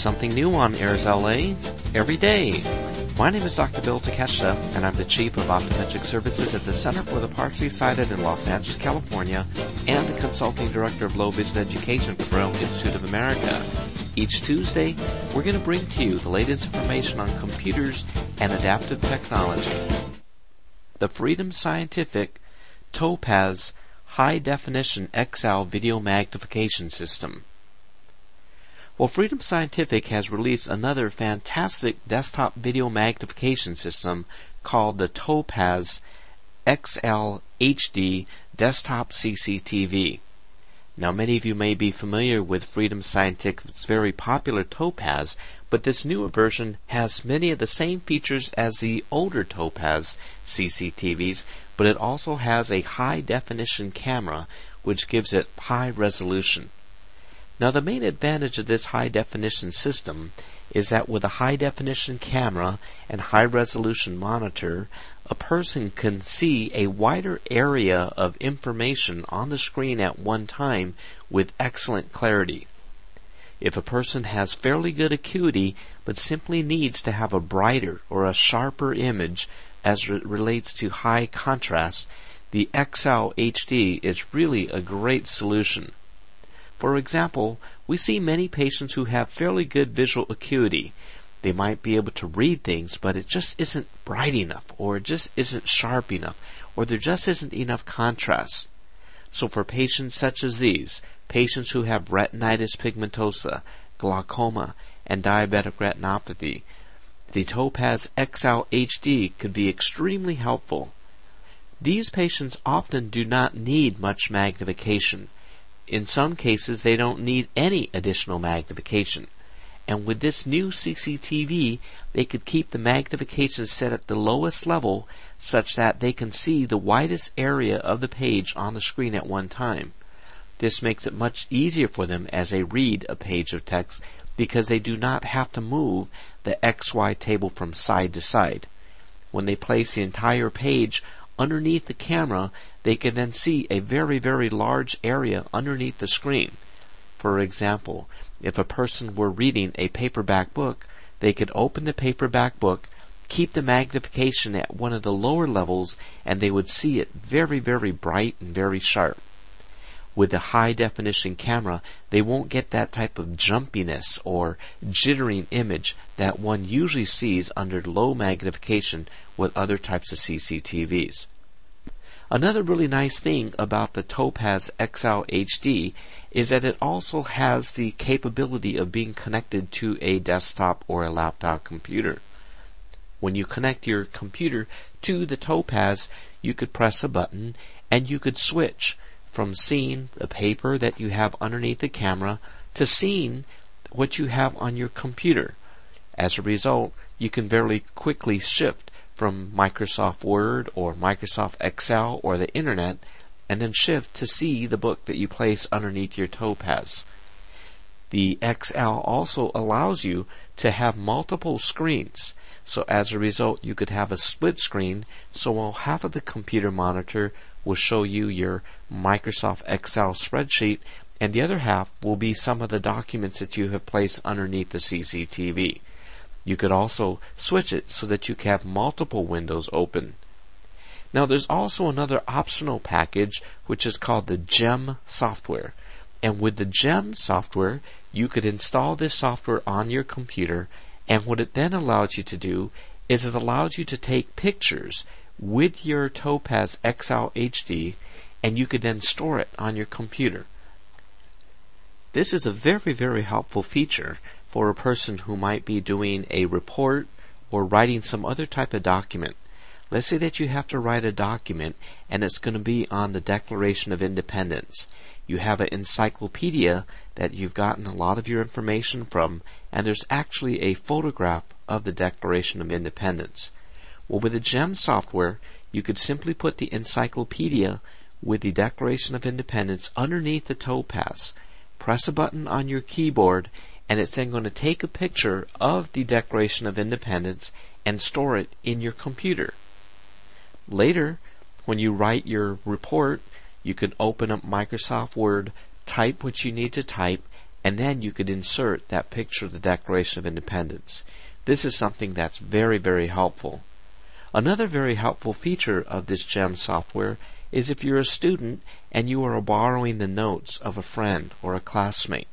something new on Airs LA every day. My name is Dr. Bill Takeshita, and I'm the Chief of Optometric Services at the Center for the Partially Sighted in Los Angeles, California, and the Consulting Director of Low Vision Education for Braille Institute of America. Each Tuesday, we're going to bring to you the latest information on computers and adaptive technology. The Freedom Scientific Topaz High Definition XL Video Magnification System. Well, Freedom Scientific has released another fantastic desktop video magnification system called the Topaz XL HD Desktop CCTV. Now, many of you may be familiar with Freedom Scientific's very popular Topaz, but this newer version has many of the same features as the older Topaz CCTVs, but it also has a high definition camera which gives it high resolution. Now the main advantage of this high definition system is that with a high definition camera and high resolution monitor, a person can see a wider area of information on the screen at one time with excellent clarity. If a person has fairly good acuity but simply needs to have a brighter or a sharper image as it relates to high contrast, the XL HD is really a great solution. For example, we see many patients who have fairly good visual acuity. They might be able to read things, but it just isn't bright enough, or it just isn't sharp enough, or there just isn't enough contrast. So for patients such as these, patients who have retinitis pigmentosa, glaucoma, and diabetic retinopathy, the Topaz XL HD could be extremely helpful. These patients often do not need much magnification in some cases, they don't need any additional magnification. And with this new CCTV, they could keep the magnification set at the lowest level such that they can see the widest area of the page on the screen at one time. This makes it much easier for them as they read a page of text because they do not have to move the XY table from side to side. When they place the entire page underneath the camera, they can then see a very, very large area underneath the screen. For example, if a person were reading a paperback book, they could open the paperback book, keep the magnification at one of the lower levels, and they would see it very, very bright and very sharp. With the high definition camera, they won't get that type of jumpiness or jittering image that one usually sees under low magnification with other types of CCTVs. Another really nice thing about the Topaz XL HD is that it also has the capability of being connected to a desktop or a laptop computer. When you connect your computer to the Topaz, you could press a button and you could switch from seeing the paper that you have underneath the camera to seeing what you have on your computer. As a result, you can very quickly shift from Microsoft Word or Microsoft Excel or the internet and then shift to see the book that you place underneath your Topaz. The XL also allows you to have multiple screens. So as a result, you could have a split screen. So while half of the computer monitor will show you your Microsoft Excel spreadsheet, and the other half will be some of the documents that you have placed underneath the CCTV. You could also switch it so that you have multiple windows open. Now there's also another optional package which is called the GEM software. And with the GEM software, you could install this software on your computer and what it then allows you to do is it allows you to take pictures with your Topaz XL HD and you could then store it on your computer. This is a very, very helpful feature for a person who might be doing a report or writing some other type of document. Let's say that you have to write a document and it's going to be on the Declaration of Independence. You have an encyclopedia that you've gotten a lot of your information from, and there's actually a photograph of the Declaration of Independence. Well, with the GEM software, you could simply put the encyclopedia with the Declaration of Independence underneath the topaz, press a button on your keyboard, and it's then going to take a picture of the Declaration of Independence and store it in your computer. Later, when you write your report, you can open up Microsoft Word, type what you need to type, and then you could insert that picture of the Declaration of Independence. This is something that's very, very helpful. Another very helpful feature of this GEM software is if you're a student and you are borrowing the notes of a friend or a classmate.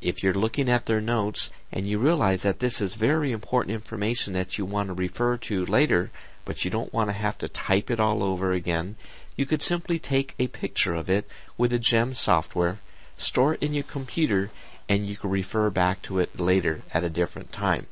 If you're looking at their notes and you realize that this is very important information that you want to refer to later, but you don't want to have to type it all over again, you could simply take a picture of it with the GEM software, store it in your computer, and you can refer back to it later at a different time.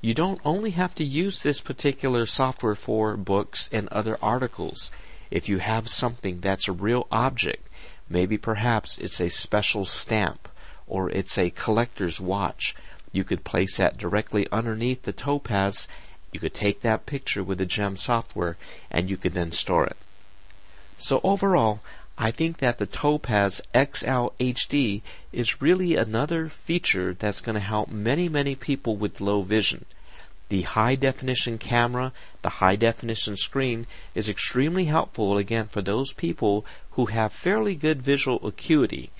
You don't only have to use this particular software for books and other articles. If you have something that's a real object, maybe perhaps it's a special stamp or it's a collector's watch, you could place that directly underneath the topaz. You could take that picture with the GEM software and you could then store it. So overall, I think that the Topaz XL HD is really another feature that's going to help many, many people with low vision. The high definition camera, the high definition screen is extremely helpful again for those people who have fairly good visual acuity.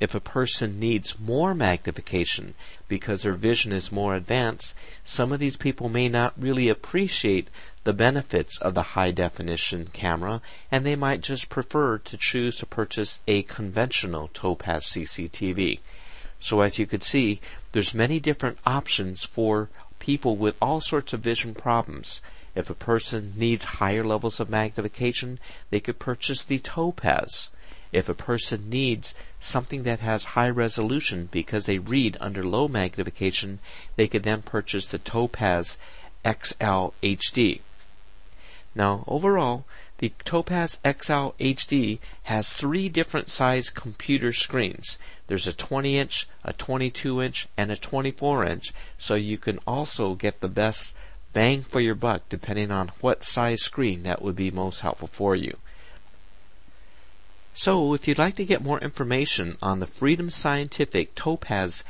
If a person needs more magnification because their vision is more advanced, some of these people may not really appreciate the benefits of the high definition camera and they might just prefer to choose to purchase a conventional Topaz CCTV. So as you could see, there's many different options for people with all sorts of vision problems. If a person needs higher levels of magnification, they could purchase the Topaz. If a person needs something that has high resolution because they read under low magnification, they could then purchase the Topaz XL HD. Now, overall, the Topaz XL HD has three different size computer screens. There's a 20 inch, a 22 inch, and a 24 inch, so you can also get the best bang for your buck depending on what size screen that would be most helpful for you. So, if you'd like to get more information on the Freedom Scientific Topaz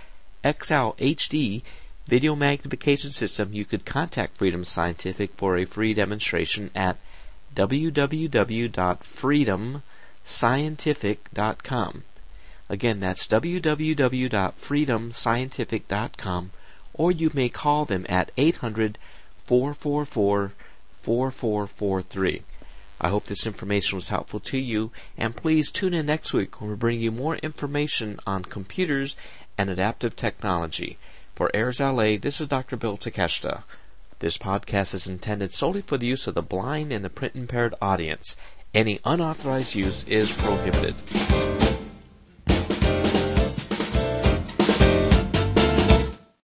XL HD video magnification system, you could contact Freedom Scientific for a free demonstration at www.freedomscientific.com. Again, that's www.freedomscientific.com, or you may call them at 800 444 4443. I hope this information was helpful to you, and please tune in next week when we bring you more information on computers and adaptive technology. For Airs LA, this is Dr. Bill Takeshita. This podcast is intended solely for the use of the blind and the print impaired audience. Any unauthorized use is prohibited.